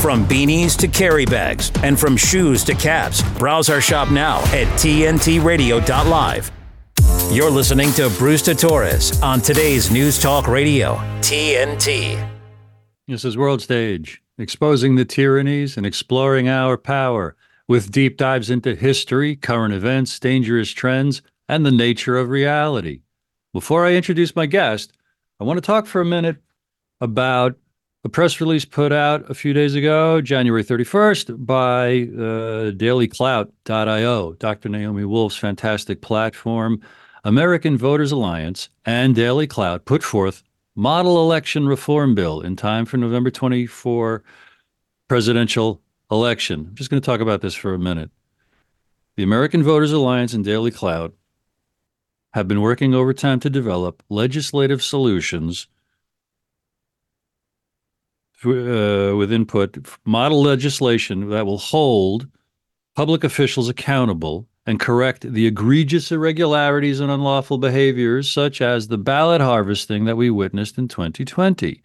From beanies to carry bags, and from shoes to caps, browse our shop now at tntradio.live. You're listening to Bruce Torres on today's News Talk Radio, TNT. This is World Stage, exposing the tyrannies and exploring our power with deep dives into history, current events, dangerous trends, and the nature of reality. Before I introduce my guest, I want to talk for a minute about a press release put out a few days ago, January 31st, by uh, dailyclout.io, Dr. Naomi Wolf's fantastic platform. American Voters Alliance and Daily Clout put forth model election reform bill in time for November 24 presidential election. I'm just going to talk about this for a minute. The American Voters Alliance and Daily Clout have been working overtime to develop legislative solutions uh, with input, model legislation that will hold public officials accountable and correct the egregious irregularities and unlawful behaviors, such as the ballot harvesting that we witnessed in 2020.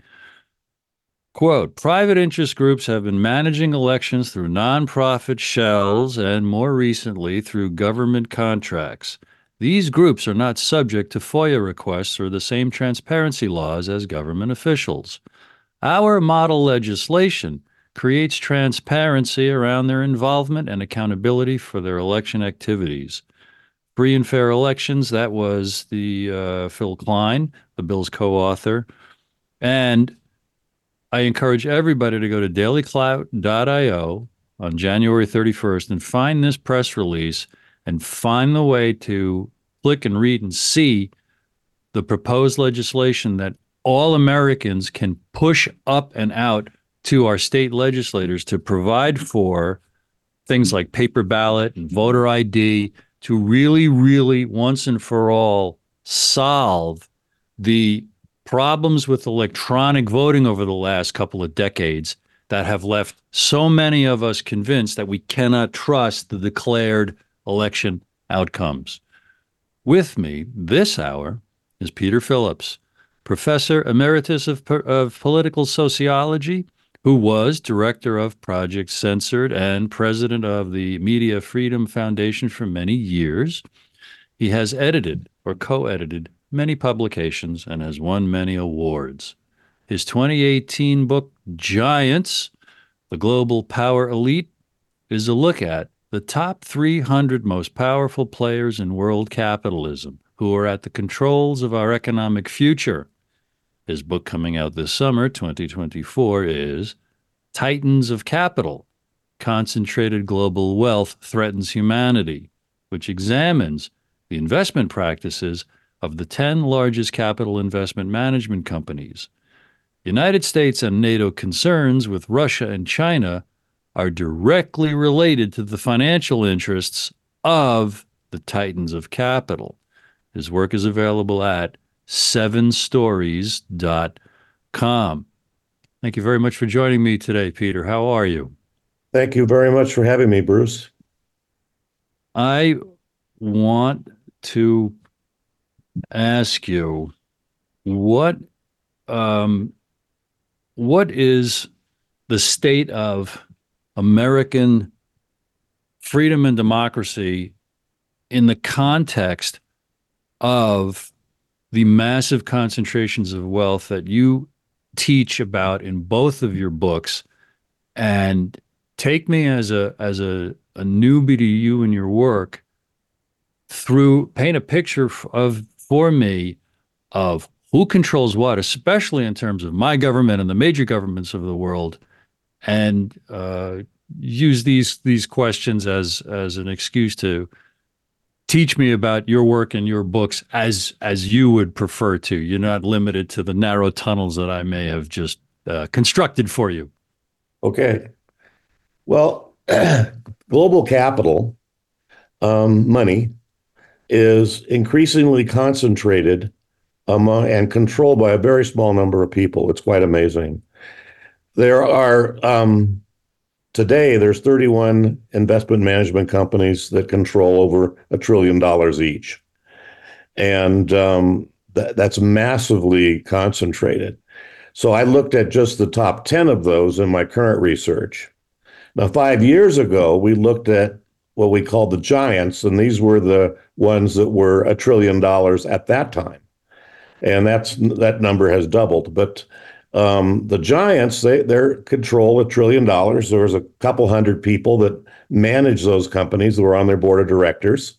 Quote Private interest groups have been managing elections through nonprofit shells and more recently through government contracts. These groups are not subject to FOIA requests or the same transparency laws as government officials. Our model legislation creates transparency around their involvement and accountability for their election activities. Free and fair elections, that was the uh, Phill Kline, the bill's co author. And I encourage everybody to go to dailyclout.io on January 31st and find this press release and find the way to click and read and see the proposed legislation that all Americans can push up and out to our state legislators to provide for things like paper ballot and voter ID to really, really once and for all solve the problems with electronic voting over the last couple of decades that have left so many of us convinced that we cannot trust the declared election outcomes. With me this hour is Peter Phillips, professor emeritus of, of political sociology, who was director of Project Censored and president of the Media Freedom Foundation for many years. He has edited or co edited many publications and has won many awards. His 2018 book, Giants The Global Power Elite, is a look at the top 300 most powerful players in world capitalism who are at the controls of our economic future. His book coming out this summer, 2024, is Titans of Capital Concentrated Global Wealth Threatens Humanity, which examines the investment practices of the 10 largest capital investment management companies. United States and NATO concerns with Russia and China are directly related to the financial interests of the Titans of Capital. His work is available at sevenstories.com. Thank you very much for joining me today, Peter. How are you? Thank you very much for having me, Bruce. I want to ask you what um, what is the state of American freedom and democracy in the context of the massive concentrations of wealth that you teach about in both of your books. And take me as a as a, a newbie to you and your work through paint a picture of for me of who controls what especially in terms of my government and the major governments of the world and uh, use these these questions as as an excuse to teach me about your work and your books as as you would prefer to. You're not limited to the narrow tunnels that I may have just uh, constructed for you. Okay. Well, global capital um, money is increasingly concentrated among and controlled by a very small number of people. It's quite amazing. There are um, Today, there's 31 investment management companies that control over a trillion dollars each. And um, that, that's massively concentrated. So I looked at just the top 10 of those in my current research. Now, five years ago, we looked at what we called the giants, and these were the ones that were a trillion dollars at that time. And that's that number has doubled. But um, the giants, they they control a trillion dollars. There was a couple hundred people that managed those companies that were on their board of directors.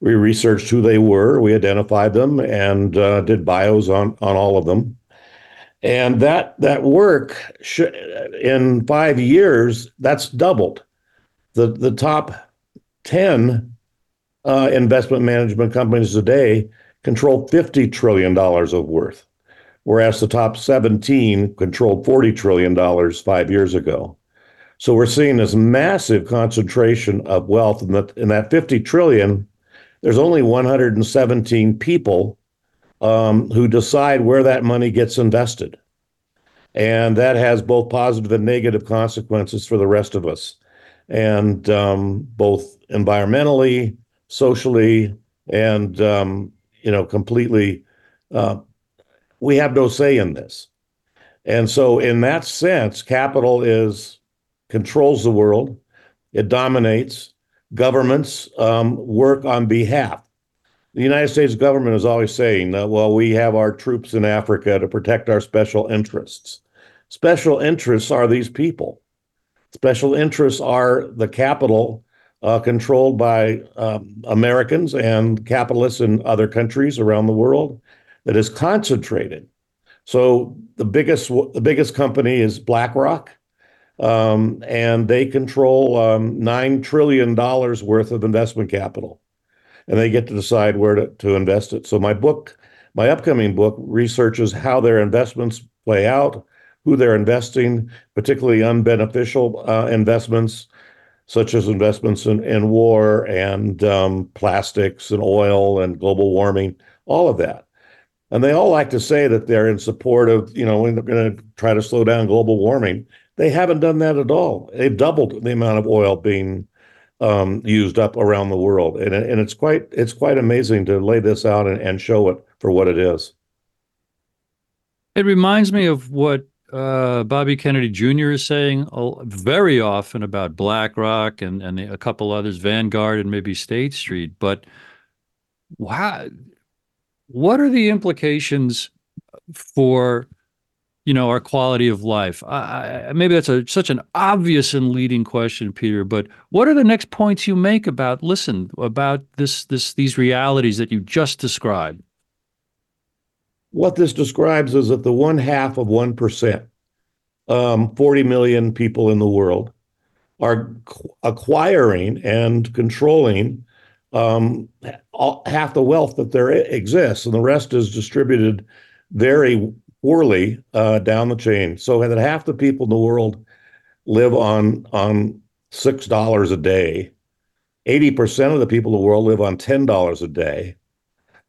We researched who they were, we identified them, and uh, did bios on on all of them. And that that work sh- in five years, that's doubled. The the top ten uh, investment management companies today control fifty trillion dollars of worth whereas the top 17 controlled $40 trillion five years ago. So we're seeing this massive concentration of wealth in that, in that 50 trillion. There's only 117 people um, who decide where that money gets invested. And that has both positive and negative consequences for the rest of us. And um, both environmentally, socially, and um, you know, completely uh, we have no say in this. And so, in that sense, capital is controls the world. It dominates. Governments um, work on behalf. The United States government is always saying that, well, we have our troops in Africa to protect our special interests. Special interests are these people. Special interests are the capital uh, controlled by um, Americans and capitalists in other countries around the world that is concentrated. So the biggest the biggest company is BlackRock, um, and they control um, nine trillion dollars worth of investment capital, and they get to decide where to, to invest it. So my book, my upcoming book, researches how their investments play out, who they're investing, particularly unbeneficial uh, investments, such as investments in, in war and um, plastics and oil and global warming, all of that. And they all like to say that they're in support of, you know, they're going to try to slow down global warming. They haven't done that at all. They've doubled the amount of oil being um, used up around the world, and and it's quite it's quite amazing to lay this out and, and show it for what it is. It reminds me of what uh, Bobby Kennedy Jr. is saying very often about BlackRock and and a couple others, Vanguard and maybe State Street. But wow, what are the implications for you know our quality of life? I, maybe that's a such an obvious and leading question peter but what are the next points you make about listen about this this these realities that you just described? What this describes is that the one half of 1% um, 40 million people in the world are acquiring and controlling um, all, half the wealth that there exists, and the rest is distributed very poorly uh, down the chain. So that half the people in the world live on on six dollars a day. Eighty percent of the people in the world live on ten dollars a day.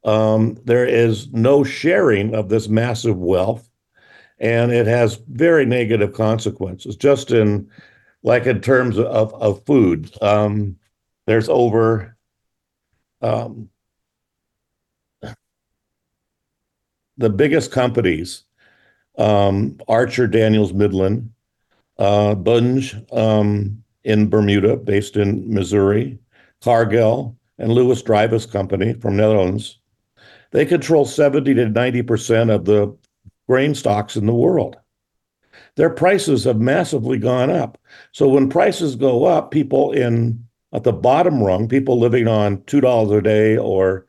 Um, there is no sharing of this massive wealth, and it has very negative consequences. Just in like in terms of of food, um, there's over um, the biggest companies, um, Archer Daniels Midland, uh, Bunge um, in Bermuda, based in Missouri, Cargill, and Louis Dreyfus Company from Netherlands. They control 70 to 90% of the grain stocks in the world. Their prices have massively gone up. So when prices go up, people in at the bottom rung, people living on two dollars a day or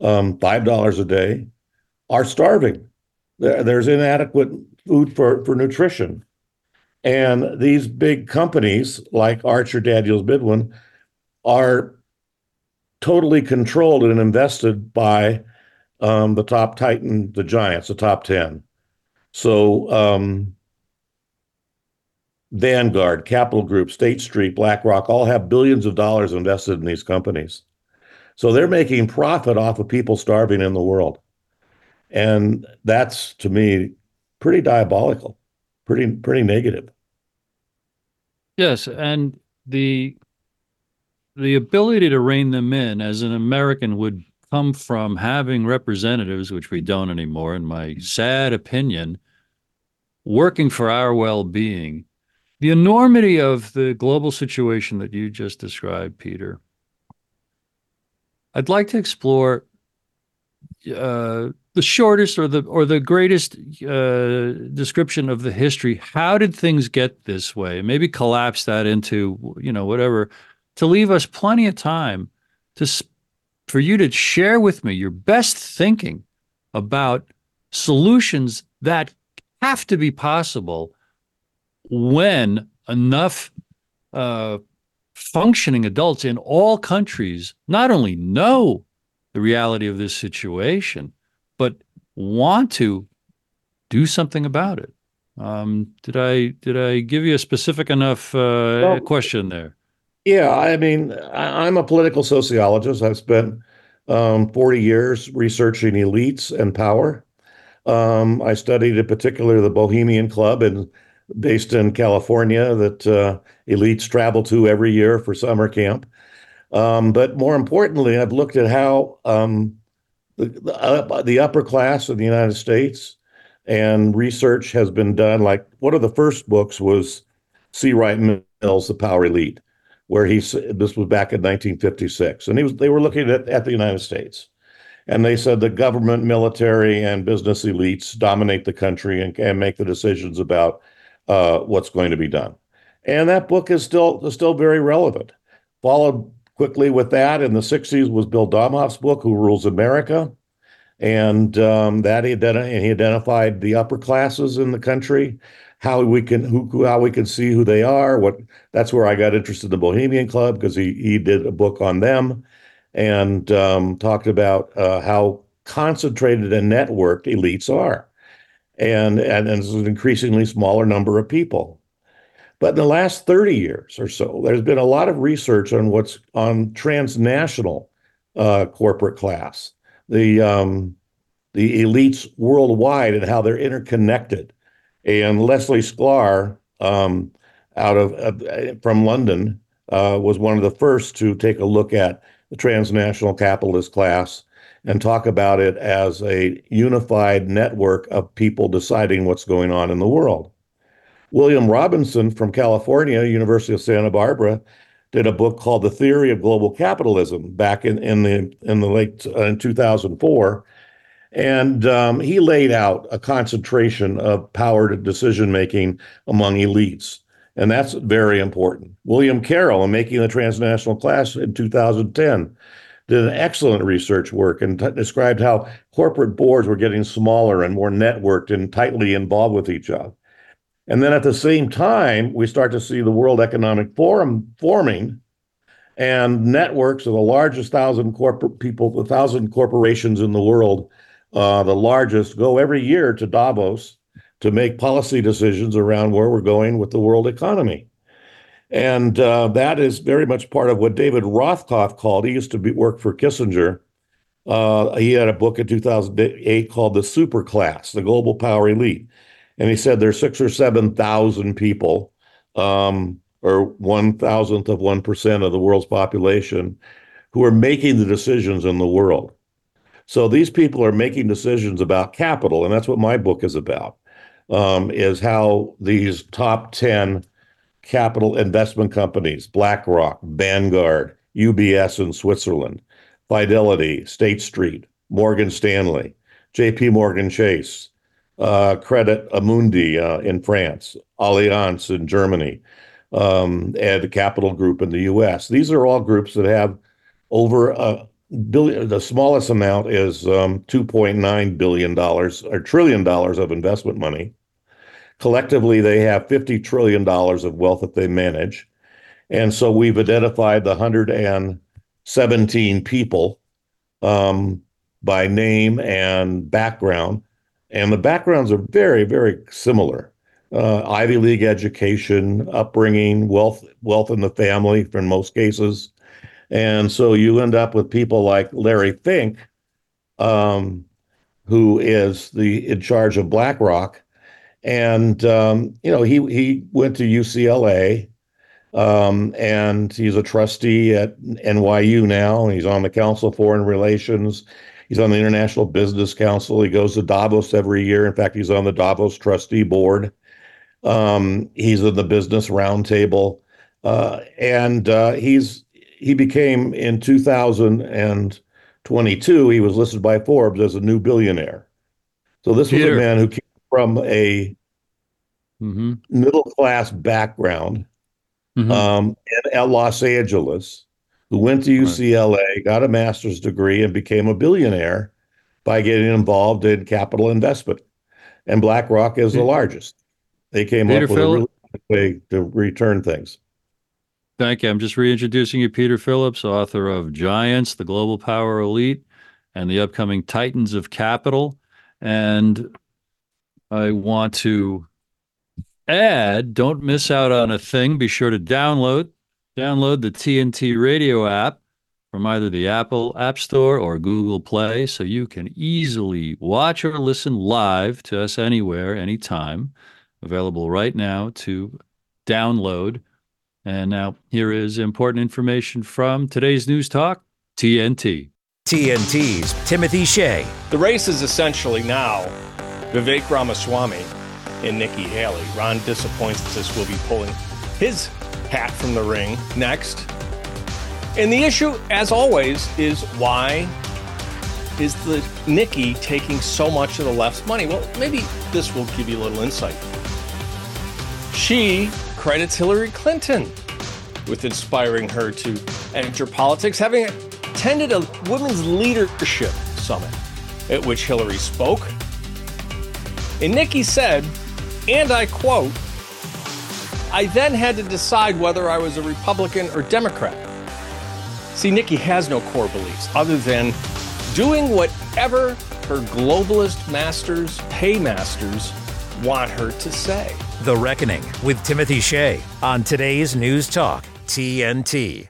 um, five dollars a day are starving. there's inadequate food for, for nutrition. And these big companies like Archer Daniels Midland are totally controlled and invested by um, the top titan, the giants, the top 10. So um, Vanguard, Capital Group, State Street, BlackRock all have billions of dollars invested in these companies. So they're making profit off of people starving in the world. And that's to me pretty diabolical, pretty pretty negative. Yes, and the the ability to rein them in as an American would come from having representatives, which we don't anymore, in my sad opinion, working for our well-being. The enormity of the global situation that you just described, Peter. I'd like to explore uh, the shortest or the or the greatest uh, description of the history. How did things get this way? Maybe collapse that into you know whatever to leave us plenty of time to for you to share with me your best thinking about solutions that have to be possible when enough uh, functioning adults in all countries not only know the reality of this situation, but want to do something about it. Um, did I did I give you a specific enough uh, well, question there? Yeah, I mean, I, am a political sociologist. I've spent um, 40 years researching elites and power. Um, I studied in particular the Bohemian Club and based in California that uh, elites travel to every year for summer camp. Um, but more importantly, I've looked at how um, the, the, uh, the, upper class of the United States and research has been done. Like one of the first books was C. Wright Mills, The Power Elite, where he this was back in 1956, and he was they were looking at, at the United States, and they said the government, military, and business elites dominate the country and can make the decisions about uh, what's going to be done. And that book is still is still very relevant. Followed quickly with that in the 60s was Bill Domhoff's book, Who Rules America? And um, that he, identi- he identified the upper classes in the country, how we can who how we can see who they are. What that's where I got interested in the Bohemian Club because he he did a book on them and um, talked about uh, how concentrated and networked elites are and, and, and it's an increasingly smaller number of people. But in the last 30 years or so, there's been a lot of research on what's on transnational uh, corporate class, the um, the elites worldwide, and how they're interconnected. And Leslie Sklair, um, out of uh, from London, uh, was one of the first to take a look at the transnational capitalist class and talk about it as a unified network of people deciding what's going on in the world. William Robinson from California, University of Santa Barbara, did a book called The Theory of Global Capitalism back in, in the in the late uh, in 2004. And um, he laid out a concentration of power to decision making among elites. And that's very important. William Carroll, in Making the Transnational Class in 2010, did an excellent research work and t- described how corporate boards were getting smaller and more networked and tightly involved with each other. And then at the same time, we start to see the World Economic Forum forming and networks of the largest thousand corporate people, the thousand corporations in the world, uh, the largest, go every year to Davos to make policy decisions around where we're going with the world economy. And uh, that is very much part of what David Rothkopf called. He used to be, work for Kissinger. Uh, he had a book in 2008 called The Superclass, the Global Power Elite. And he said there's six or 7,000 people, um, or one thousandth of 1% of the world's population, who are making the decisions in the world. So these people are making decisions about capital. And that's what my book is about, um, is how these top 10 capital investment companies BlackRock, Vanguard, UBS in Switzerland, Fidelity, State Street, Morgan Stanley, JP Morgan Chase, uh, Credit Amundi uh, in France, Allianz in Germany, um, and Capital Group in the US. These are all groups that have over a billion, the smallest amount is um, $2.9 billion or trillion dollars of investment money. Collectively, they have $50 trillion of wealth that they manage. And so we've identified the 117 people um, by name and background. And the backgrounds are very, very similar. Uh, Ivy League education, upbringing, wealth, wealth in the family, in most cases, and so you end up with people like Larry Fink, um, who is the in charge of BlackRock, and um, you know he he went to UCLA, um, and he's a trustee at NYU now, and he's on the Council of Foreign Relations. He's on the International Business Council. He goes to Davos every year. In fact, he's on the Davos trustee board. Um, he's in the Business Roundtable, uh, and uh, he's he became in 2022. He was listed by Forbes as a new billionaire. So this Peter. was a man who came from a mm-hmm. middle class background mm-hmm. um, at Los Angeles, who went to UCLA, right. got a master's degree, and became a billionaire by getting involved in capital investment. And BlackRock is the largest. They came Peter up with Phillip. a really way to return things. Thank you. I'm just reintroducing you, Peter Phillips, author of Giants, the Global Power Elite, and the upcoming Titans of Capital. And I want to add, don't miss out on a thing. Be sure to download download the TNT Radio app from either the Apple App Store or Google Play so you can easily watch or listen live to us anywhere, anytime. Available right now to download. And now here is important information from today's News Talk, TNT. TNT's Timothy Shea. The race is essentially now Vivek Ramaswamy and Nikki Haley. Ron DeSantis will be pulling his hat from the ring next. And the issue, as always, is why is the Nikki taking so much of the left's money? Well, maybe this will give you a little insight. She credits Hillary Clinton with inspiring her to enter politics, having attended a women's leadership summit at which Hillary spoke. And Nikki said, and I quote, I then had to decide whether I was a Republican or Democrat. See, Nikki has no core beliefs other than doing whatever her globalist masters, paymasters, want her to say. The Reckoning with Timothy Shea on today's News Talk, TNT.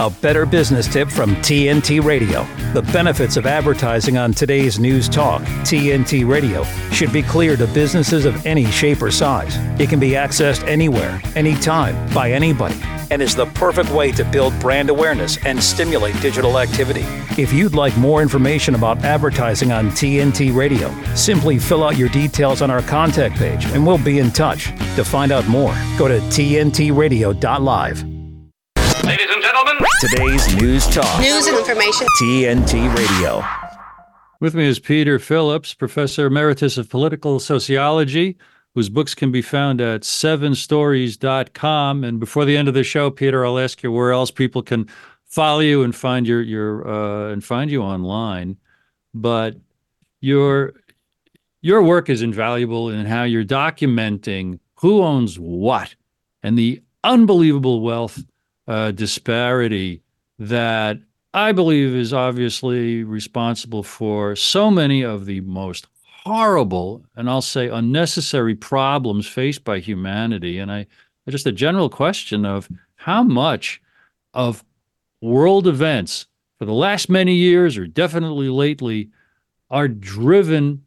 A better business tip from TNT Radio. The benefits of advertising on today's news talk, TNT Radio, should be clear to businesses of any shape or size. It can be accessed anywhere, anytime, by anybody, and is the perfect way to build brand awareness and stimulate digital activity. If you'd like more information about advertising on TNT Radio, simply fill out your details on our contact page and we'll be in touch. To find out more, go to tntradio.live. Ladies and today's news talk. News and information. TNT Radio. With me is Peter Phillips, Professor Emeritus of Political Sociology, whose books can be found at sevenstories.com. And before the end of the show, Peter, I'll ask you where else people can follow you and find your your uh, and find you online. But your your work is invaluable in how you're documenting who owns what and the unbelievable wealth uh, disparity that I believe is obviously responsible for so many of the most horrible and I'll say unnecessary problems faced by humanity. And I just a general question of how much of world events for the last many years or definitely lately are driven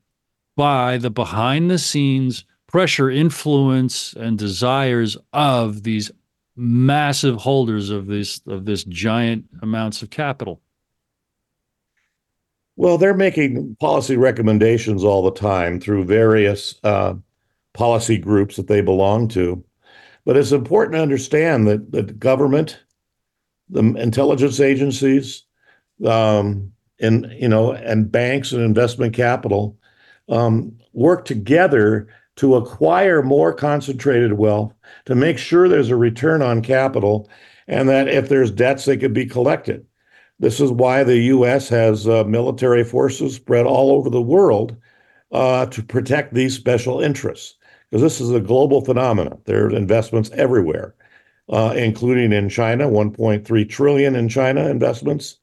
by the behind the scenes pressure, influence, and desires of these massive holders of this of this giant amounts of capital. Well, they're making policy recommendations all the time through various uh, policy groups that they belong to. But it's important to understand that the government, the intelligence agencies, um, and you know, and banks and investment capital um, work together to acquire more concentrated wealth, to make sure there's a return on capital, and that if there's debts, they could be collected. This is why the U.S. has uh, military forces spread all over the world uh, to protect these special interests, because this is a global phenomenon. There are investments everywhere, uh, including in China, 1.3 trillion in China investments.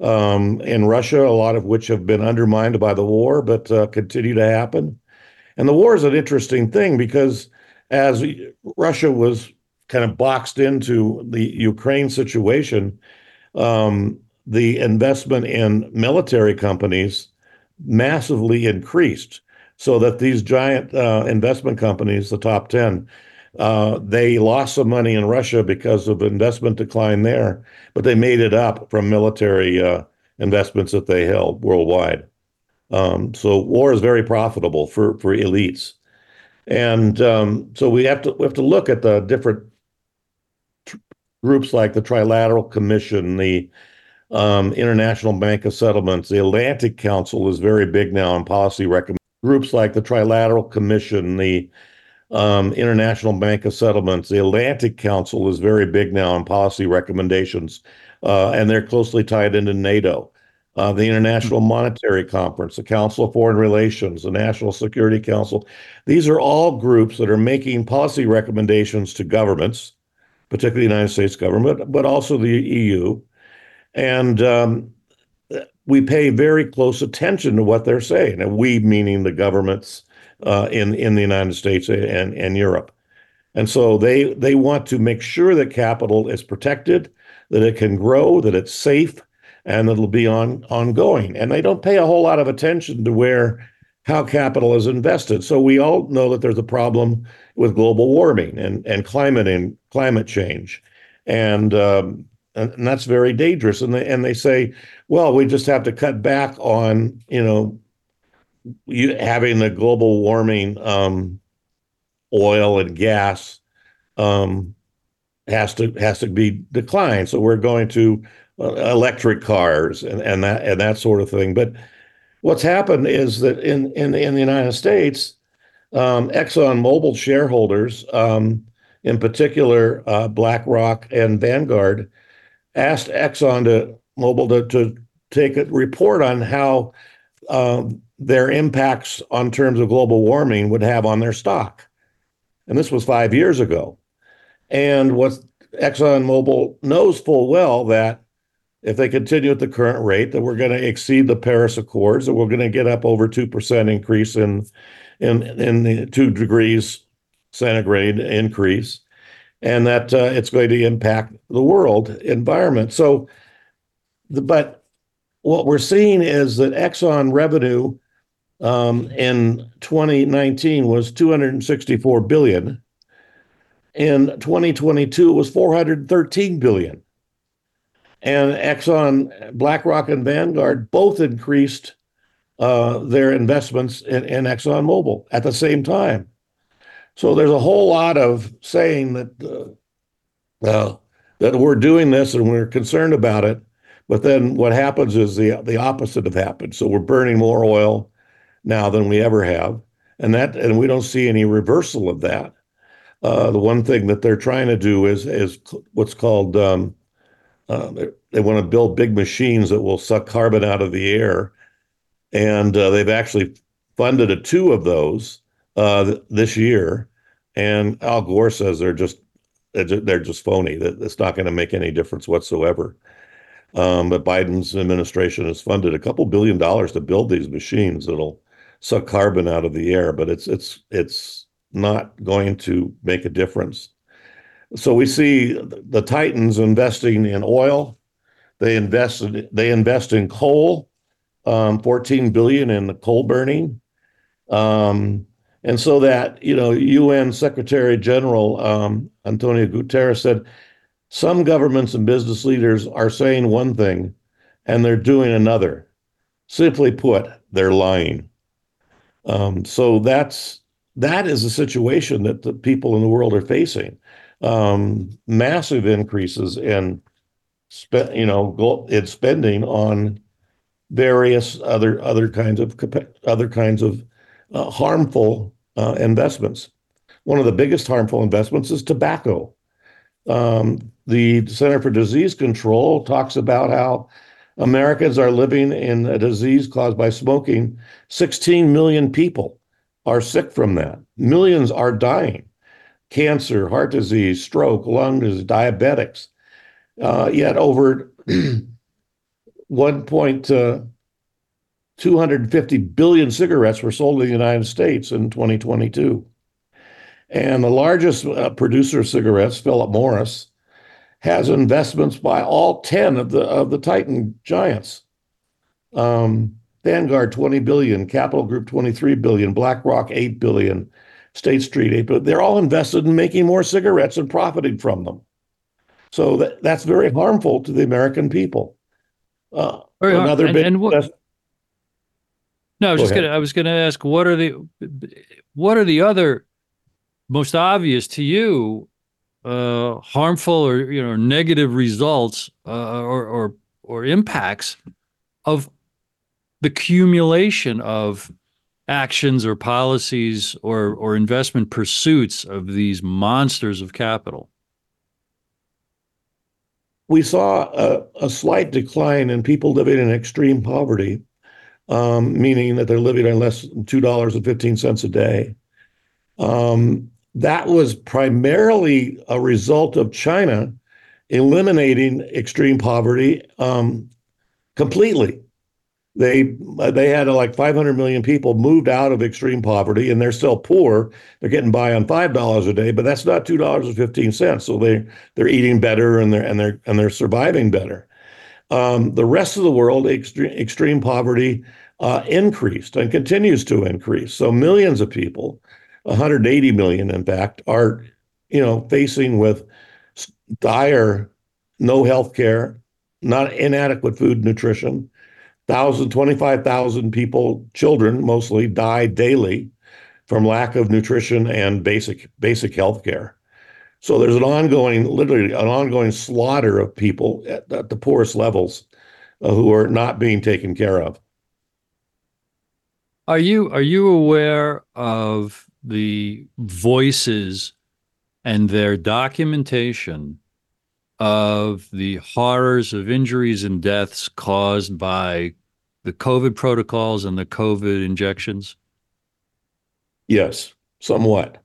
Um, in Russia, a lot of which have been undermined by the war, but uh, continue to happen. And the war is an interesting thing because as Russia was kind of boxed into the Ukraine situation, um, the investment in military companies massively increased so that these giant uh, investment companies, the top 10, uh, they lost some money in Russia because of investment decline there, but they made it up from military uh, investments that they held worldwide. Um, so war is very profitable for for elites, and um, so we have to we have to look at the different groups like the Trilateral Commission, the um, International Bank of Settlements, the Atlantic Council is very big now on policy recommend groups like the Trilateral Commission, the um, International Bank of Settlements, the Atlantic Council is very big now on policy recommendations, uh, and they're closely tied into NATO. Uh, the International Monetary Conference, the Council of Foreign Relations, the National Security Council. These are all groups that are making policy recommendations to governments, particularly the United States government, but also the EU. And um, we pay very close attention to what they're saying, and we meaning the governments uh, in in the United States and and Europe. And so they they want to make sure that capital is protected, that it can grow, that it's safe, and it'll be on ongoing. And they don't pay a whole lot of attention to where how capital is invested. So we all know that there's a problem with global warming and and climate and climate change, and um, and, that's very dangerous. And they and they say, well, we just have to cut back on you know you having the global warming um, oil and gas um, has to has to be declined. So we're going to electric cars and, and that and that sort of thing. But what's happened is that in in in the United States, um, Exxon Mobil shareholders, um, in particular uh, BlackRock and Vanguard, asked Exxon to Mobil to, to take a report on how um, their impacts on terms of global warming would have on their stock. And this was five years ago. And what ExxonMobil knows full well that if they continue at the current rate, that we're going to exceed the Paris Accords, that we're going to get up over two percent increase in in in the two degrees centigrade increase, and that uh, it's going to impact the world environment. So, the, but what we're seeing is that Exxon revenue um, in 2019 was 264 billion. In 2022 it was 413 billion. And Exxon, BlackRock, and Vanguard both increased uh, their investments in, in ExxonMobil at the same time. So there's a whole lot of saying that uh, uh, that we're doing this and we're concerned about it, but then what happens is the the opposite have happened. So we're burning more oil now than we ever have, and that and we don't see any reversal of that. Uh, the one thing that they're trying to do is is what's called um, uh, they want to build big machines that will suck carbon out of the air, and uh, they've actually funded a two of those uh, this year. And Al Gore says they're just they're just phony. That it's not going to make any difference whatsoever. Um, but Biden's administration has funded a couple billion dollars to build these machines that'll suck carbon out of the air, but it's it's it's not going to make a difference. So we see the Titans investing in oil. They invested they invest in coal, um, 14 billion in the coal burning. Um, and so that, you know, UN Secretary General um, Antonio Guterres said some governments and business leaders are saying one thing and they're doing another. Simply put, they're lying. Um, so that's that is a situation that the people in the world are facing. Um, massive increases in you know, in spending on various other other kinds of other kinds of uh, harmful uh, investments. One of the biggest harmful investments is tobacco. Um, the Center for Disease Control talks about how Americans are living in a disease caused by smoking. 16 million people are sick from that. Millions are dying. Cancer, heart disease, stroke, lung disease, diabetics. Uh, yet over 1.250 uh, cigarettes were sold in the United States in 2022. And the largest uh, producer of cigarettes, Philip Morris, has investments by all 10 of the of the Titan giants. Um, Vanguard 20 billion, Capital Group 23 billion, BlackRock 8 billion, State Street but They're all invested in making more cigarettes and profiting from them. So that, that's very harmful to the American people. Uh, Another and- big and what- No, I was Go just ahead. gonna. I was gonna ask what are the what are the other most obvious to you uh, harmful or you know negative results uh, or or or impacts of the accumulation of actions or policies or or investment pursuits of these monsters of capital. we saw a, a slight decline in people living in extreme poverty, um, meaning that they're living on less than two dollars and fifteen cents a day. Um, that was primarily a result of China eliminating extreme poverty um, completely. They they had uh, like 500 million people moved out of extreme poverty, and they're still poor. They're getting by on five dollars a day, but that's not two dollars and fifteen cents. So they they're eating better and they're and they're and they're surviving better. Um, the rest of the world, extreme extreme poverty uh, increased and continues to increase. So millions of people, 180 million in fact, are you know facing with dire no health care, not inadequate food nutrition. 1,000, 25,000 people, children mostly, die daily from lack of nutrition and basic basic health care. So there's an ongoing, literally an ongoing slaughter of people at, at the poorest levels uh, who are not being taken care of. Are you are you aware of the voices and their documentation of the horrors of injuries and deaths caused by the COVID protocols and the COVID injections? Yes, somewhat.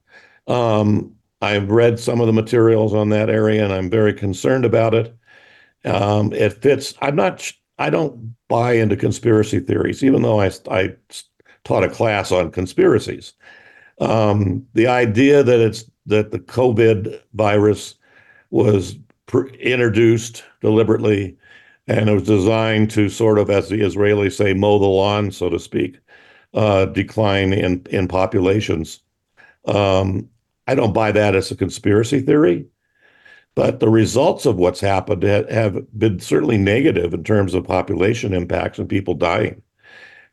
Um, I've read some of the materials on that area, and I'm very concerned about it. Um, it fits. I'm not. I don't buy into conspiracy theories, even though I I taught a class on conspiracies. Um, the idea that it's that the COVID virus was pr- introduced deliberately, and it was designed to sort of, as the Israelis say, mow the lawn, so to speak, uh, decline in in populations. Um, I don't buy that as a conspiracy theory, but the results of what's happened ha- have been certainly negative in terms of population impacts and people dying.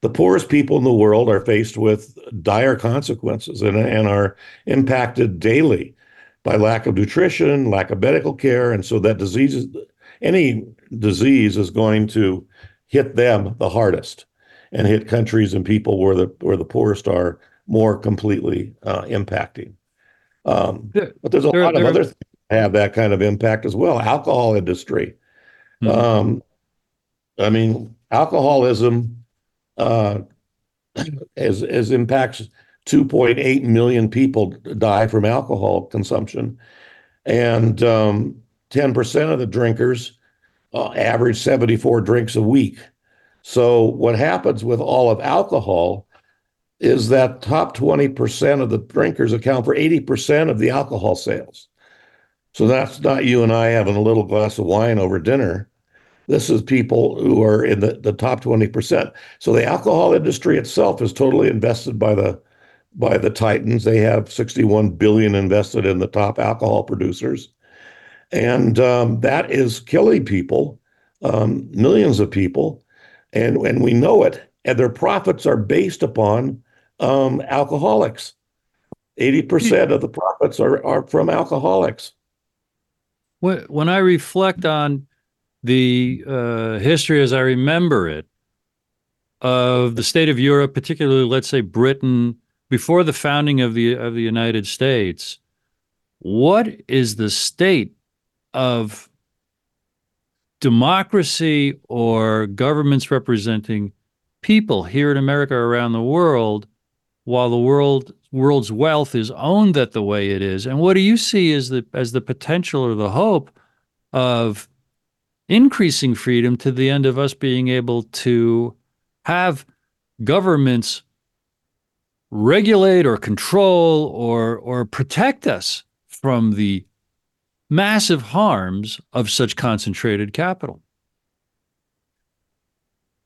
The poorest people in the world are faced with dire consequences and, and are impacted daily by lack of nutrition, lack of medical care, and so that disease, any disease, is going to hit them the hardest, and hit countries and people where the where the poorest are more completely uh, impacting. Um, There- but there's a there- lot of other things that have that kind of impact as well. Alcohol industry. Mhm. Um, I mean, alcoholism uh, as as impacts 2.8 million people die from alcohol consumption, and um, 10% of the drinkers uh, average 74 drinks a week. So what happens with all of alcohol is that top 20% of the drinkers account for 80% of the alcohol sales. So that's not you and I having a little glass of wine over dinner. This is people who are in the, the top 20%. So the alcohol industry itself is totally invested by the by the titans. They have 61 billion invested in the top alcohol producers. And um, that is killing people, um, millions of people. And, and we know it. And their profits are based upon um, alcoholics. 80% of the profits are, are from alcoholics. When, when I reflect on the uh, history as I remember it of the state of Europe, particularly, let's say Britain, before the founding of the of the United States, what is the state of democracy or governments representing people here in America around the world, while the world world's wealth is owned that the way it is? And what do you see as the as the potential or the hope of increasing freedom to the end of us being able to have governments regulate or control or or protect us from the massive harms of such concentrated capital.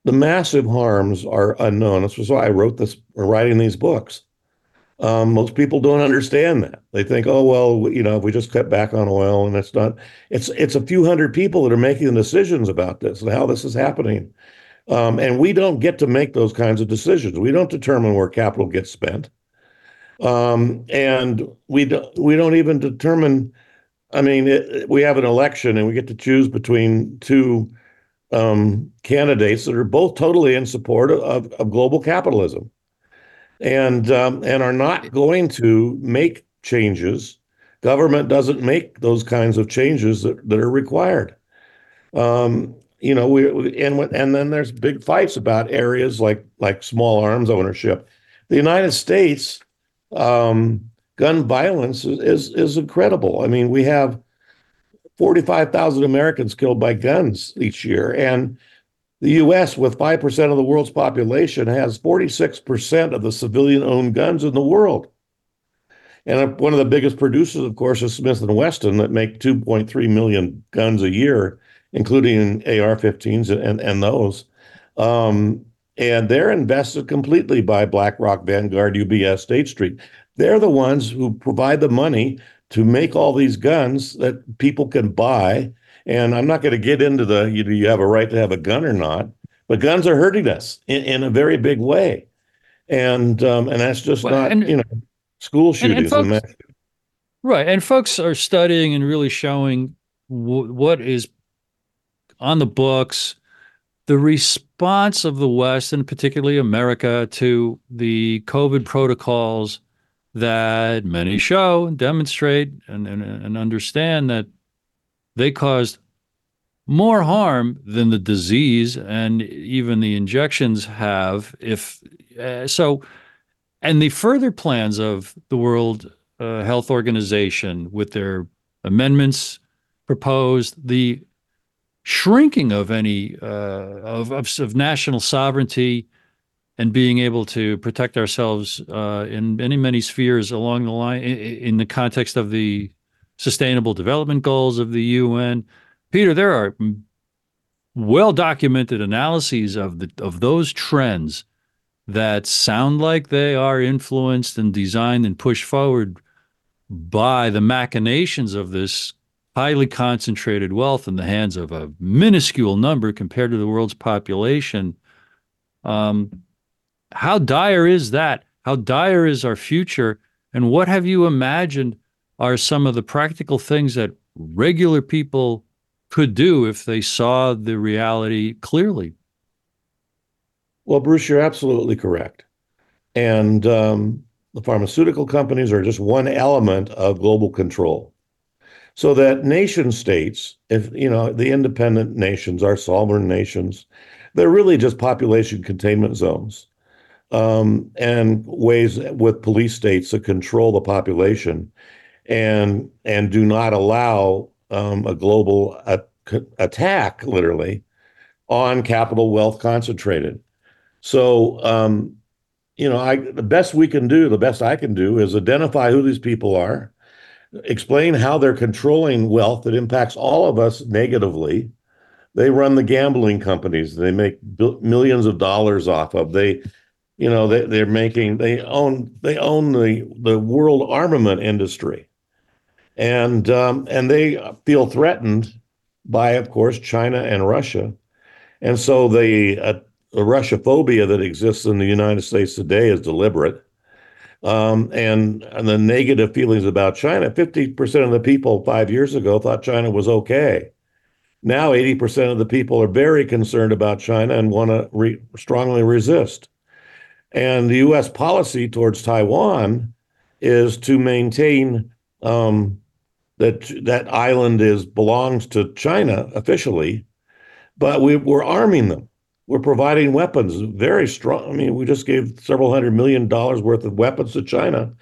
The massive harms are unknown. That's why I wrote this, or writing these books. Um, most people don't understand that. They think, oh well, you know, if we just cut back on oil, and it's not. It's it's a few hundred people that are making the decisions about this and how this is happening. Um, and we don't get to make those kinds of decisions. We don't determine where capital gets spent. Um, and we don't, we don't even determine. I mean, it, we have an election and we get to choose between two um, candidates that are both totally in support of, of global capitalism and um, and are not going to make changes. Government doesn't make those kinds of changes that, that are required. Um, you know, we and and then there's big fights about areas like like small arms ownership. The United States um, gun violence is, is, is incredible. I mean, we have 45,000 Americans killed by guns each year, and the U.S., with five percent of the world's population, has 46 percent of the civilian-owned guns in the world. And one of the biggest producers, of course, is Smith and Wesson, that make 2.3 million guns a year, including AR-15s and and those. Um, and they're invested completely by BlackRock, Vanguard, UBS, State Street. They're the ones who provide the money to make all these guns that people can buy. And I'm not going to get into the you, know you have a right to have a gun or not, but guns are hurting us in, in a very big way, and um, and that's just well, not and, you know school shootings. And, and folks, right, and folks are studying and really showing w- what is on the books the response of the West, and particularly America, to the COVID protocols that many show and demonstrate and, and, and understand that they caused more harm than the disease and even the injections have. If uh, so, and the further plans of the World uh, Health Organization with their amendments proposed, the shrinking of any uh, of, of, of national sovereignty and being able to protect ourselves uh, in many many spheres along the line in, in, the context of the sustainable development goals of the UN. Peter, there are well documented analyses of the of those trends that sound like they are influenced and designed and pushed forward by the machinations of this highly concentrated wealth in the hands of a minuscule number compared to the world's population. Um, how dire is that? How dire is our future? And what have you imagined are some of the practical things that regular people could do if they saw the reality clearly? Well, Bruce, you're absolutely correct. And um, the pharmaceutical companies are just one element of global control so that nation states, if you know the independent nations, our sovereign nations, they're really just population containment zones um, and ways with police states to control the population and and do not allow um, a global attack, literally, on capital wealth concentrated. So, um, you know, I the best we can do, the best I can do, is identify who these people are explain how they're controlling wealth that impacts all of us negatively. They run the gambling companies. They make millions of dollars off of. They, you know, they, they're making. They own. They own the the world armament industry, and um, and they feel threatened by, of course, China and Russia, and so the uh, the Russia phobia that exists in the United States today is deliberate um, and, and the negative feelings about China. 50% of the people five years ago thought China was okay. Now, 80% of the people are very concerned about China and want to re- strongly resist. And the U.S. policy towards Taiwan is to maintain um, that that island is belongs to China officially, but we, we're arming them we're providing weapons very strong. I mean, we just gave several hundred million dollars worth of weapons to China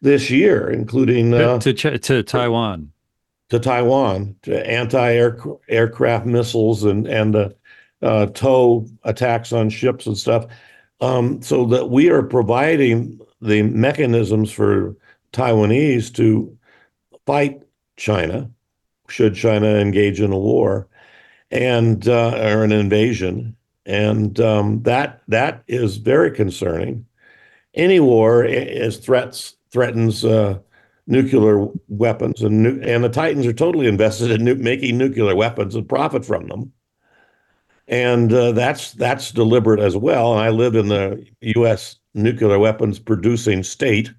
this year, including uh, to to, to Taiwan, to Taiwan, to anti-aircraft missiles and and uh, uh, tow attacks on ships and stuff. Um, so that we are providing the mechanisms for Taiwanese to fight China should China engage in a war and uh, or an invasion and um, that that is very concerning. Any war is threats threatens uh, nuclear weapons, and nu- and the Titans are totally invested in nu- making nuclear weapons and profit from them. and uh, that's that's deliberate as well. And I live in the U.S. nuclear weapons producing state,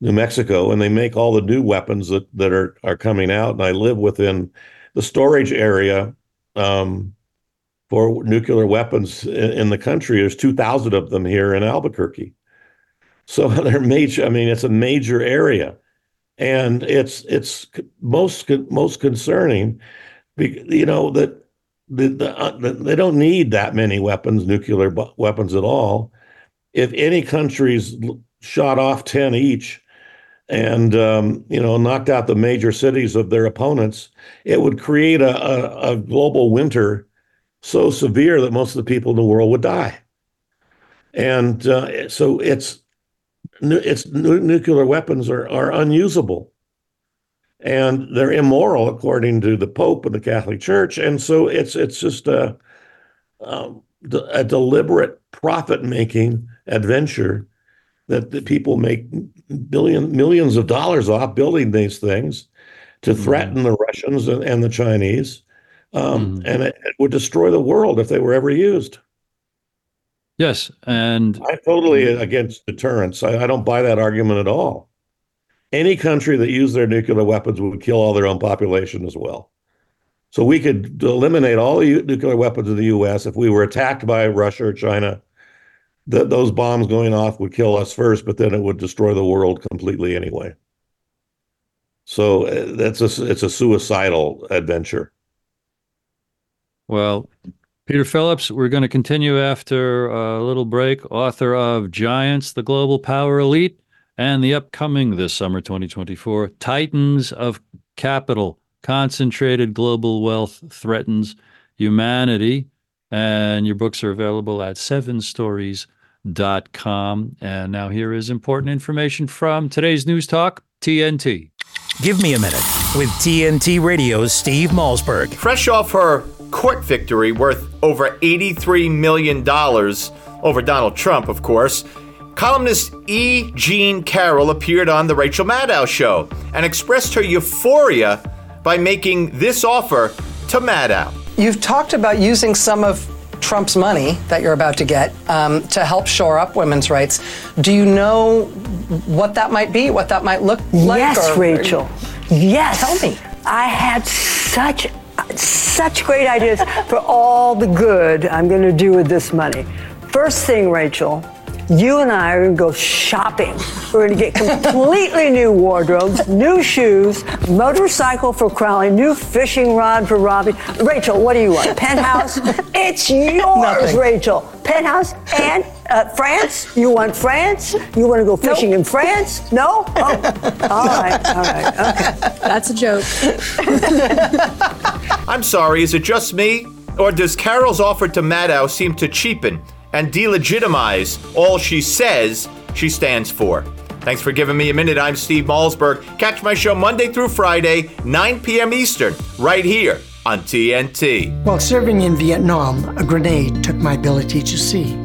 New Mexico, and they make all the new weapons that that are are coming out. And I live within the storage area um, for nuclear weapons in, in the country. There's 2,000 of them here in Albuquerque. So they're major. I mean, it's a major area, and it's it's most most concerning. You know that the, the, uh, the, they don't need that many weapons, nuclear bu- weapons at all. If any countries shot off ten each, and um, you know knocked out the major cities of their opponents, it would create a, a, a global winter so severe that most of the people in the world would die. And uh, so it's it's nuclear weapons are are unusable and they're immoral according to the Pope and the Catholic Church. And so it's it's just a um, a deliberate profit making adventure that the people make billion millions of dollars off building these things to mm-hmm. threaten the Russians and, and the Chinese, um, mm. and it, it, would destroy the world if they were ever used. Yes, and I'm totally against deterrence. I, I don't buy that argument at all any country that used their nuclear weapons would kill all their own population as well. So we could eliminate all the nuclear weapons in the U.S. if we were attacked by Russia or China. That those bombs going off would kill us first, but then it would destroy the world completely anyway. So uh, that's a it's a suicidal adventure. Well, Peter Phillips, we're going to continue after a little break. Author of Giants: The Global Power Elite and the upcoming this summer 2024 Titans of Capital Concentrated Global Wealth Threatens Humanity. And your books are available at sevenstories.com. And now here is important information from today's News Talk TNT. Give me a minute with TNT Radio's Steve Malzberg. Fresh off her court victory worth over $83 million over Donald Trump, of course. Columnist E. Jean Carroll appeared on The Rachel Maddow Show and expressed her euphoria by making this offer to Maddow. You've talked about using some of Trump's money that you're about to get um, to help shore up women's rights. Do you know what that might be, what that might look like? Yes, or, Rachel. Yes. Tell me. I had such such great ideas for all the good I'm going to do with this money. First thing, Rachel, you and I are going to go shopping. We're going to get completely new wardrobes, new shoes, motorcycle for Crowley, new fishing rod for Robbie. Rachel, what do you want? Penthouse? it's yours, Nothing. Rachel. Penthouse and uh, France? You want France? You want to go fishing nope. in France? No? Oh, all right, all right, okay. That's a joke. I'm sorry, is it just me? Or does Carroll's offer to Maddow seem to cheapen and delegitimize all she says she stands for. Thanks for giving me a minute. I'm Steve Malzberg. Catch my show Monday through Friday, 9 p.m. Eastern, right here on TNT. While serving in Vietnam, a grenade took my ability to see.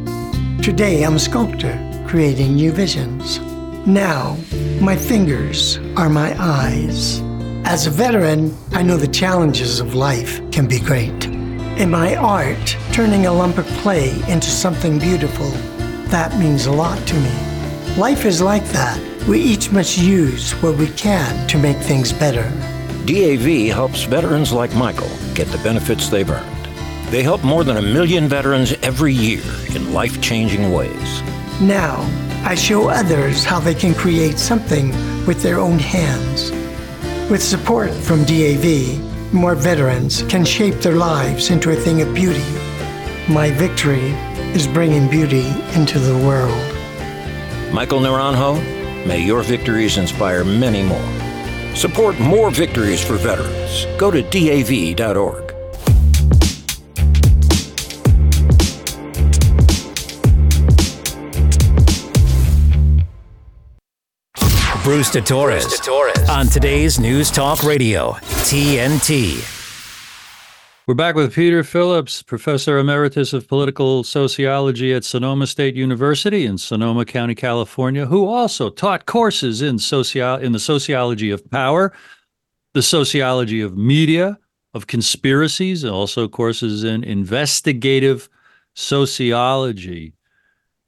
Today, I'm a sculptor, creating new visions. Now, my fingers are my eyes. As a veteran, I know the challenges of life can be great. In my art, turning a lump of clay into something beautiful, that means a lot to me. Life is like that. We each must use what we can to make things better. DAV helps veterans like Michael get the benefits they've earned. They help more than a million veterans every year in life changing ways. Now, I show others how they can create something with their own hands. With support from DAV, more veterans can shape their lives into a thing of beauty. My victory is bringing beauty into the world. Michael Naranjo, may your victories inspire many more. Support more victories for veterans. Go to DAV.org. Bruce de Torres, on today's News Talk Radio, TNT. We're back with Peter Phillips, Professor Emeritus of Political Sociology at Sonoma State University in Sonoma County, California, who also taught courses in, socio- in the sociology of power, the sociology of media, of conspiracies, and also courses in investigative sociology.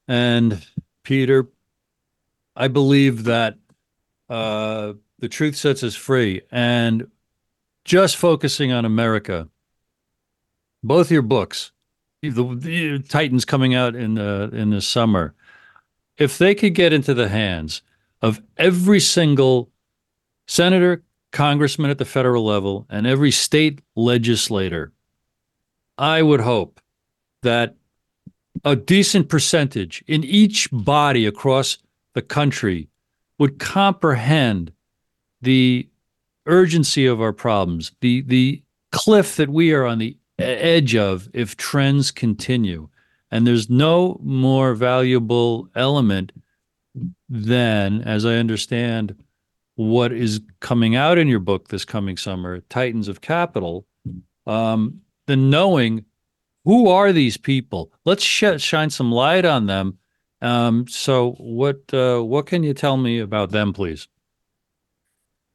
And Peter, I believe that uh, the truth sets us free. And just focusing on America, both your books, the, the Titans coming out in the in the summer, if they could get into the hands of every single senator, congressman at the federal level, and every state legislator, I would hope that a decent percentage in each body across the country would comprehend the urgency of our problems, the the cliff that we are on the edge of if trends continue. And there's no more valuable element than, as I understand, what is coming out in your book this coming summer, Titans of Capital, um, than knowing who are these people. Let's sh- shine some light on them. Um, so, what uh, what can you tell me about them, please?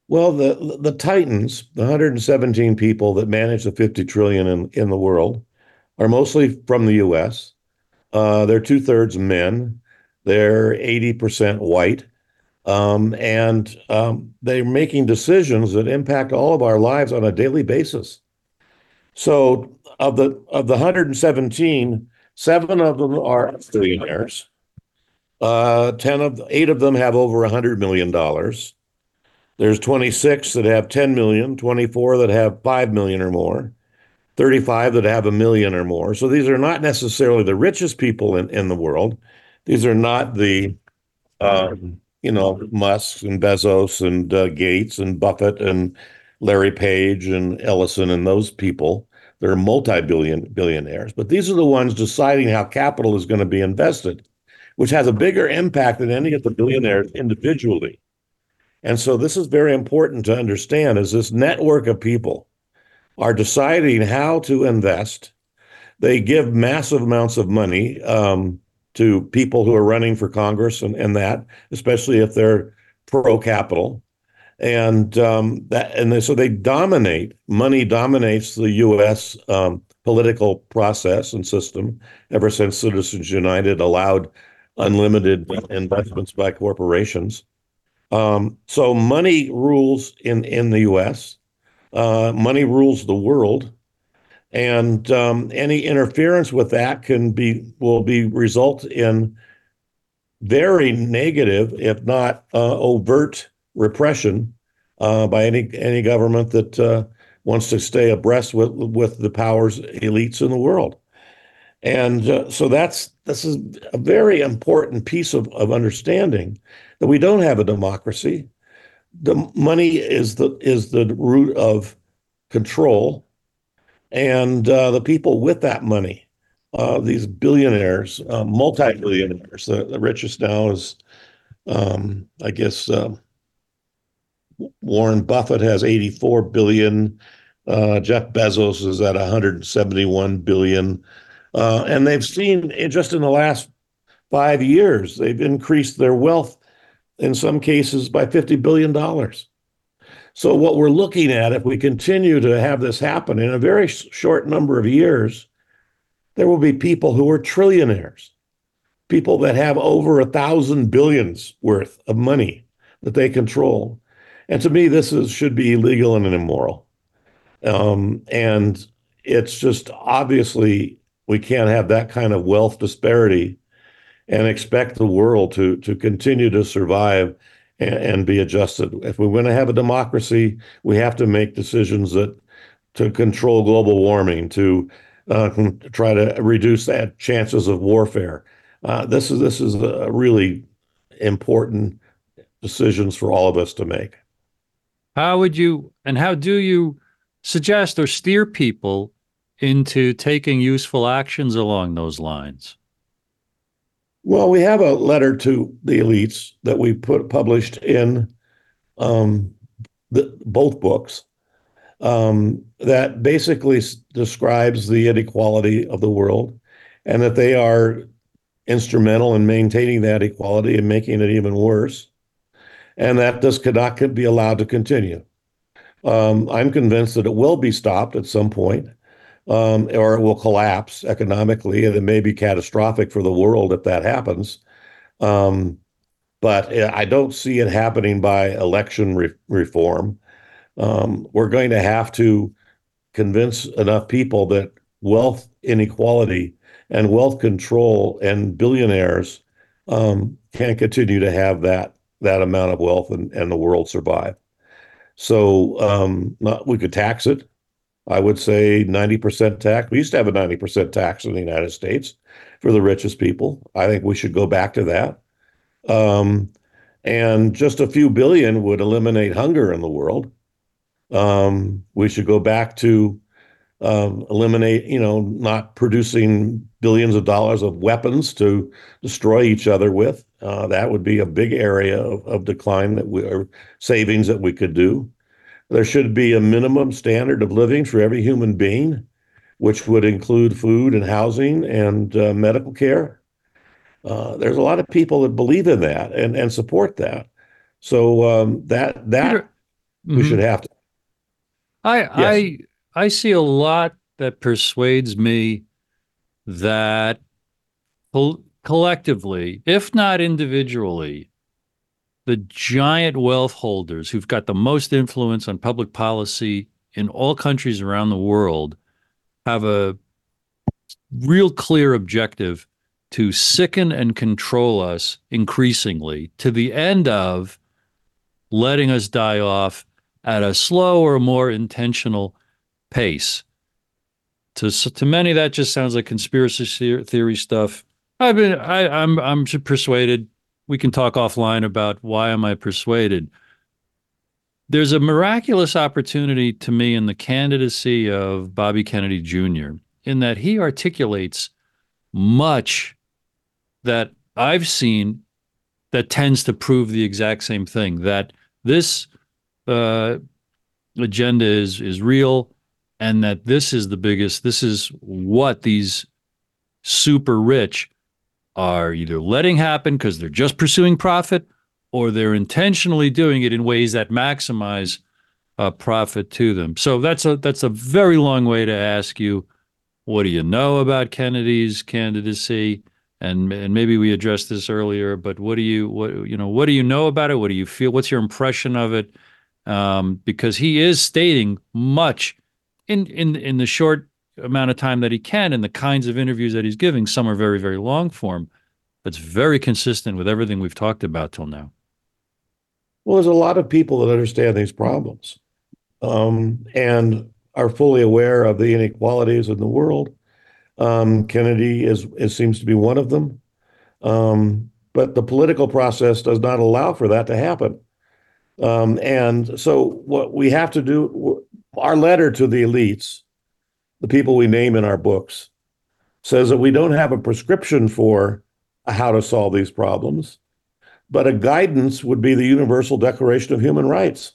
Well, the the Titans, the 117 people that manage the 50 trillion in, in the world, are mostly from the U.S. Uh, they're two thirds men. They're 80% white. Um, and um, they're making decisions that impact all of our lives on a daily basis. So, of the of the 117, seven of them are billionaires. Uh, ten of eight of them have over 100 million dollars. There's 26 that have 10 million, 24 that have 5 million or more, 35 that have a million or more. So these are not necessarily the richest people in, in the world. These are not the, uh, you know, Musk and Bezos and uh, Gates and Buffett and Larry Page and Ellison and those people. They're multi-billion billionaires, but these are the ones deciding how capital is going to be invested, which has a bigger impact than any of the billionaires individually. And so this is very important to understand is this network of people are deciding how to invest. They give massive amounts of money um, to people who are running for Congress and, and that, especially if they're pro capital. And um, that and they, so they dominate. Money dominates the U.S. Um, political process and system ever since Citizens United allowed unlimited investments by corporations. Um, so money rules in in the U.S. Uh, money rules the world, and um, any interference with that can be will be result in very negative, if not uh, overt, repression uh, by any any government that uh, wants to stay abreast with with the powers elites in the world. And uh, so that's this is a very important piece of, of understanding that we don't have a democracy. The money is the is the root of control, and uh, the people with that money, uh, these billionaires, uh, multi-billionaires. The, the, richest now is, um, I guess, um, Warren Buffett has 84 billion. Uh, Jeff Bezos is at 171 billion. Uh, and they've seen just in the last five years, they've increased their wealth in some cases by $50 billion. So, what we're looking at, if we continue to have this happen in a very short number of years, there will be people who are trillionaires, people that have over a thousand billions worth of money that they control. And to me, this is, should be illegal and immoral. Um, and it's just obviously we can't have that kind of wealth disparity and expect the world to to continue to survive and, and be adjusted. If we want to have a democracy, we have to make decisions that to control global warming, to uh, try to reduce that chances of warfare. Uh, this is this is a really important decisions for all of us to make. How would you and how do you suggest or steer people into taking useful actions along those lines? Well, we have a letter to the elites that we put published in um, the, both books um, that basically s- describes the inequality of the world and that they are instrumental in maintaining that equality and making it even worse, and that this cannot be allowed to continue. Um, I'm convinced that it will be stopped at some point, um, or it will collapse economically, and it may be catastrophic for the world if that happens. Um, but I don't see it happening by election re- reform. Um, we're going to have to convince enough people that wealth inequality and wealth control and billionaires um, can't continue to have that that amount of wealth and, and the world survive. So um, not, we could tax it. I would say 90% tax. We used to have a 90% tax in the United States for the richest people. I think we should go back to that. Um, and just a few billion would eliminate hunger in the world. Um, we should go back to um, eliminate, you know, not producing billions of dollars of weapons to destroy each other with. Uh, that would be a big area of, of decline that we or savings that we could do. There should be a minimum standard of living for every human being, which would include food and housing and uh, medical care. Uh, there's a lot of people that believe in that and, and support that. So um, that that Peter, we mm-hmm. should have to. I yes. I I see a lot that persuades me that collectively, if not individually, the giant wealth holders who've got the most influence on public policy in all countries around the world have a real clear objective to sicken and control us increasingly to the end of letting us die off at a slower, more intentional pace. To to many, that just sounds like conspiracy theory stuff. I've been I, I'm I'm persuaded. We can talk offline about why am I persuaded. There's a miraculous opportunity to me in the candidacy of Bobby Kennedy Jr. in that he articulates much that I've seen that tends to prove the exact same thing that this uh, agenda is is real and that this is the biggest this is what these super rich are either letting happen because they're just pursuing profit or they're intentionally doing it in ways that maximize uh, profit to them. So that's a that's a very long way to ask you, what do you know about Kennedy's candidacy? And and maybe we addressed this earlier, but what do you what you know what do you know about it? What do you feel? What's your impression of it? Um, because he is stating much in in in the short amount of time that he can and the kinds of interviews that he's giving. Some are very, very long form. That's very consistent with everything we've talked about till now. Well, there's a lot of people that understand these problems um, and are fully aware of the inequalities in the world. Um, Kennedy is, is seems to be one of them, um, but the political process does not allow for that to happen. Um, and so, what we have to do, our letter to the elites the people we name in our books, says that we don't have a prescription for how to solve these problems, but a guidance would be the Universal Declaration of Human Rights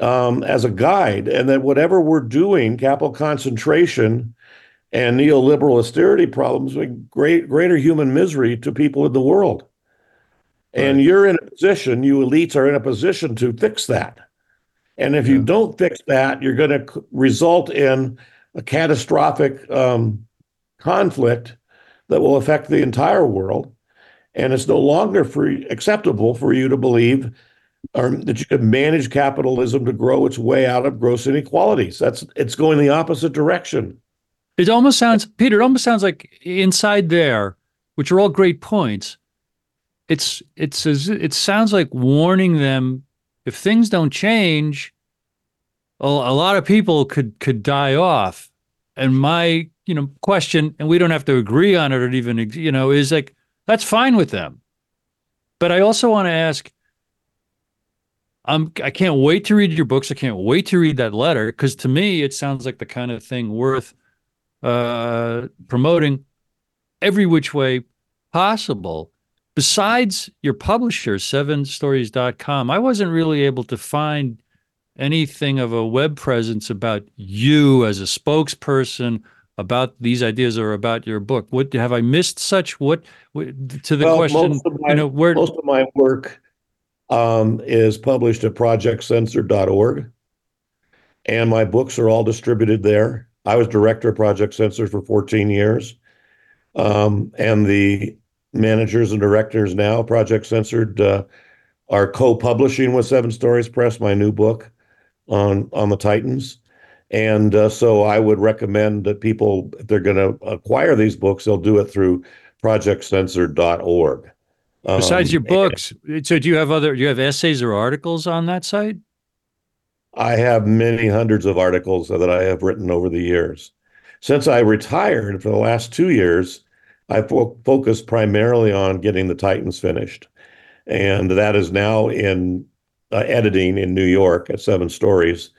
um, as a guide, and that whatever we're doing, capital concentration and neoliberal austerity problems bring great, greater human misery to people in the world. Right. And you're in a position, you elites are in a position to fix that. And if yeah. you don't fix that, you're going to result in a catastrophic um, conflict that will affect the entire world. And it's no longer free, acceptable for you to believe um, that you can manage capitalism to grow its way out of gross inequalities. That's it's going the opposite direction. It almost sounds, Peter. It almost sounds like inside there, which are all great points. It's it's it sounds like warning them if things don't change, a, a lot of people could could die off. And my you know question, and we don't have to agree on it or even you know, is like that's fine with them. But I also want to ask. I'm, I can't wait to read your books. I can't wait to read that letter because to me, it sounds like the kind of thing worth uh, promoting every which way possible. Besides your publisher, sevenstories.com, I wasn't really able to find anything of a web presence about you as a spokesperson about these ideas or about your book what have i missed such what, what to the well, question my, you know where most of my work um, is published at projectcensored.org and my books are all distributed there. I was director of Project Censored for 14 years. Um, and the managers and directors now, Project Censored, uh, are co-publishing with Seven Stories Press my new book on on the Titans. And uh, so I would recommend that people, if they're going to acquire these books, they'll do it through projectcensored.org. Besides Um, your books, so do you have other? Do you have essays or articles on that site? I have many hundreds of articles that I have written over the years. Since I retired for the last two years, I fo- focused primarily on getting the Titans finished. And that is now in uh, editing in New York at Seven Stories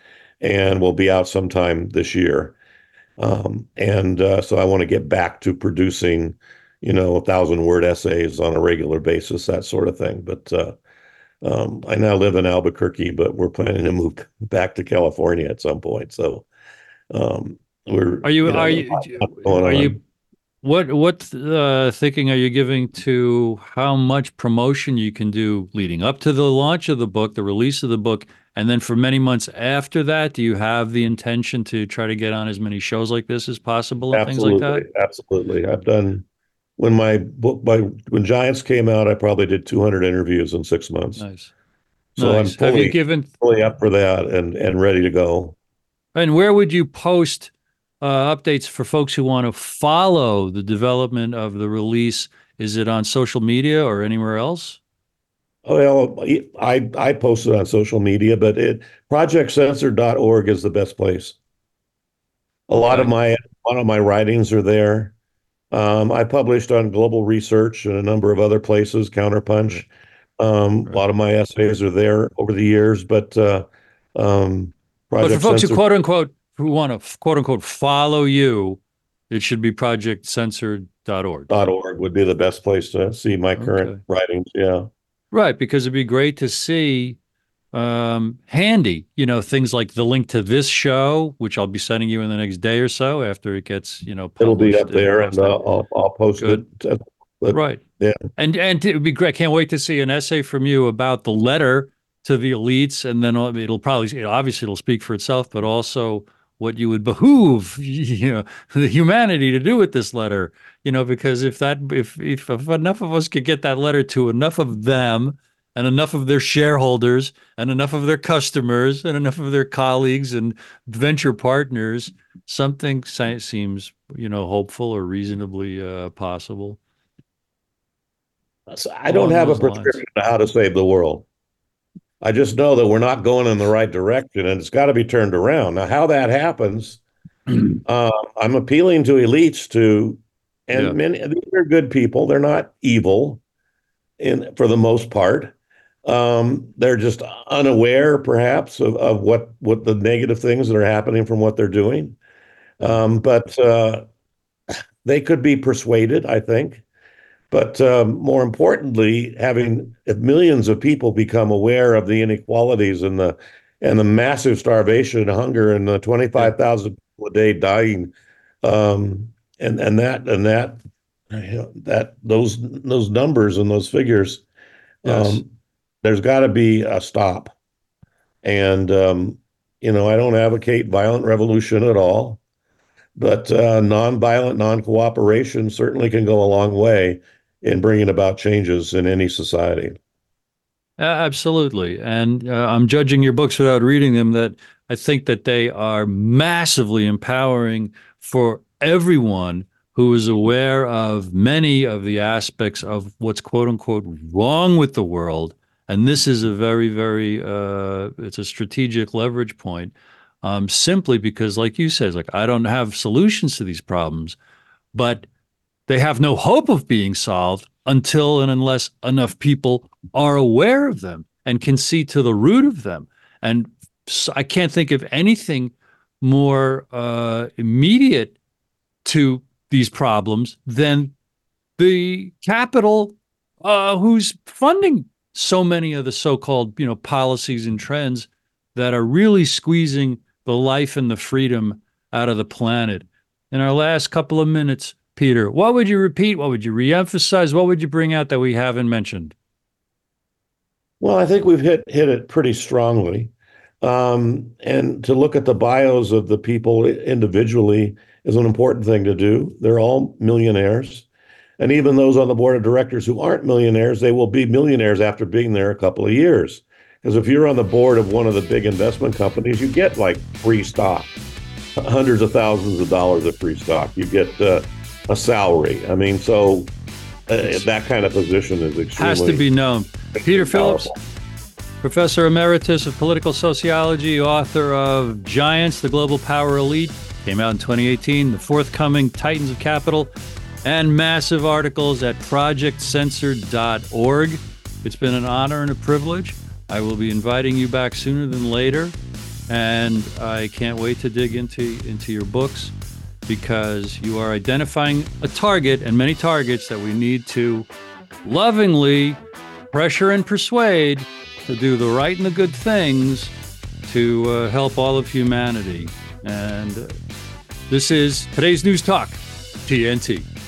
and will be out sometime this year. Um, and uh, so I want to get back to producing, you know, a thousand word essays on a regular basis, that sort of thing. But uh, um, I now live in Albuquerque, but we're planning to move back to California at some point. So um, we're Are you? know, are you? Are on. you? What what uh, thinking are you giving to how much promotion you can do leading up to the launch of the book, the release of the book, and then for many months after that? Do you have the intention to try to get on as many shows like this as possible and absolutely, things like that? absolutely. I've done when my book by when Giants came out, I probably did 200 interviews in six months. Nice. So nice. I'm have you fully, given? fully up for that and and ready to go. And where would you post uh, updates for folks who want to follow the development of the release? Is it on social media or anywhere else? Well, I I posted on social media, but it projectcensored.org is the best place. A lot of my a lot of my writings are there. Um, I published on Global Research and a number of other places, Counterpunch. Um, a lot of my essays are there over the years, but uh, um, But for Project folks who quote unquote who want to quote unquote follow you, it should be projectcensored.org. dot org would be the best place to see my current Okay. writings. Yeah. Right, because it'd be great to see um handy, you know, things like the link to this show, which I'll be sending you in the next day or so after it gets, you know, It'll be published up there and uh, I'll, I'll post it. But- right. Yeah. And and it would be great. Can't wait to see an essay from you about the letter to the elites, and then it'll probably obviously it'll speak for itself, but also what you would behoove you know the humanity to do with this letter. You know, because if that if if, if enough of us could get that letter to enough of them and enough of their shareholders and enough of their customers and enough of their colleagues and venture partners, something seems you know hopeful or reasonably uh, possible. So I don't have a those lines. prescription to how to save the world. I just know that we're not going in the right direction and it's got to be turned around. Now, how that happens, uh, I'm appealing to elites to, and Yeah. many these are good people. They're not evil, in for the most part. Um, they're just unaware, perhaps, of, of what what the negative things that are happening from what they're doing. Um, but uh, they could be persuaded, I think. But um, more importantly, having millions of people become aware of the inequalities and the and the massive starvation and hunger and the twenty five thousand people a day dying, um, and and that and that you know, that those those numbers and those figures, Yes. um, there's got to be a stop. And um, you know, I don't advocate violent revolution at all, but uh, nonviolent non-cooperation certainly can go a long way in bringing about changes in any society. Absolutely. And uh, I'm judging your books without reading them that I think that they are massively empowering for everyone who is aware of many of the aspects of what's quote unquote wrong with the world. And this is a very, very, uh, it's a strategic leverage point. Um, simply because, like you said, like I don't have solutions to these problems, but they have no hope of being solved until and unless enough people are aware of them and can see to the root of them. And I can't think of anything more uh, immediate to these problems than the capital uh, who's funding so many of the so-called you know policies and trends that are really squeezing the life and the freedom out of the planet. In our last couple of minutes, Peter, what would you repeat? What would you reemphasize? What would you bring out that we haven't mentioned? Well, I think we've hit hit it pretty strongly. Um, and to look at the bios of the people individually is an important thing to do. They're all millionaires. And even those on the board of directors who aren't millionaires, they will be millionaires after being there a couple of years. Because if you're on the board of one of the big investment companies, you get like free stock, hundreds of thousands of dollars of free stock. You get uh, a salary. I mean, so uh, that kind of position is extremely has to be known. Peter Phillips. Professor Emeritus of Political Sociology, author of Giants, the Global Power Elite, came out in 2018, The Forthcoming Titans of Capital, and massive articles at projectcensored.org. It's been an honor and a privilege. I will be inviting you back sooner than later, and I can't wait to dig into, into your books because you are identifying a target and many targets that we need to lovingly pressure and persuade to do the right and the good things to uh, help all of humanity. And uh, this is today's News Talk, TNT.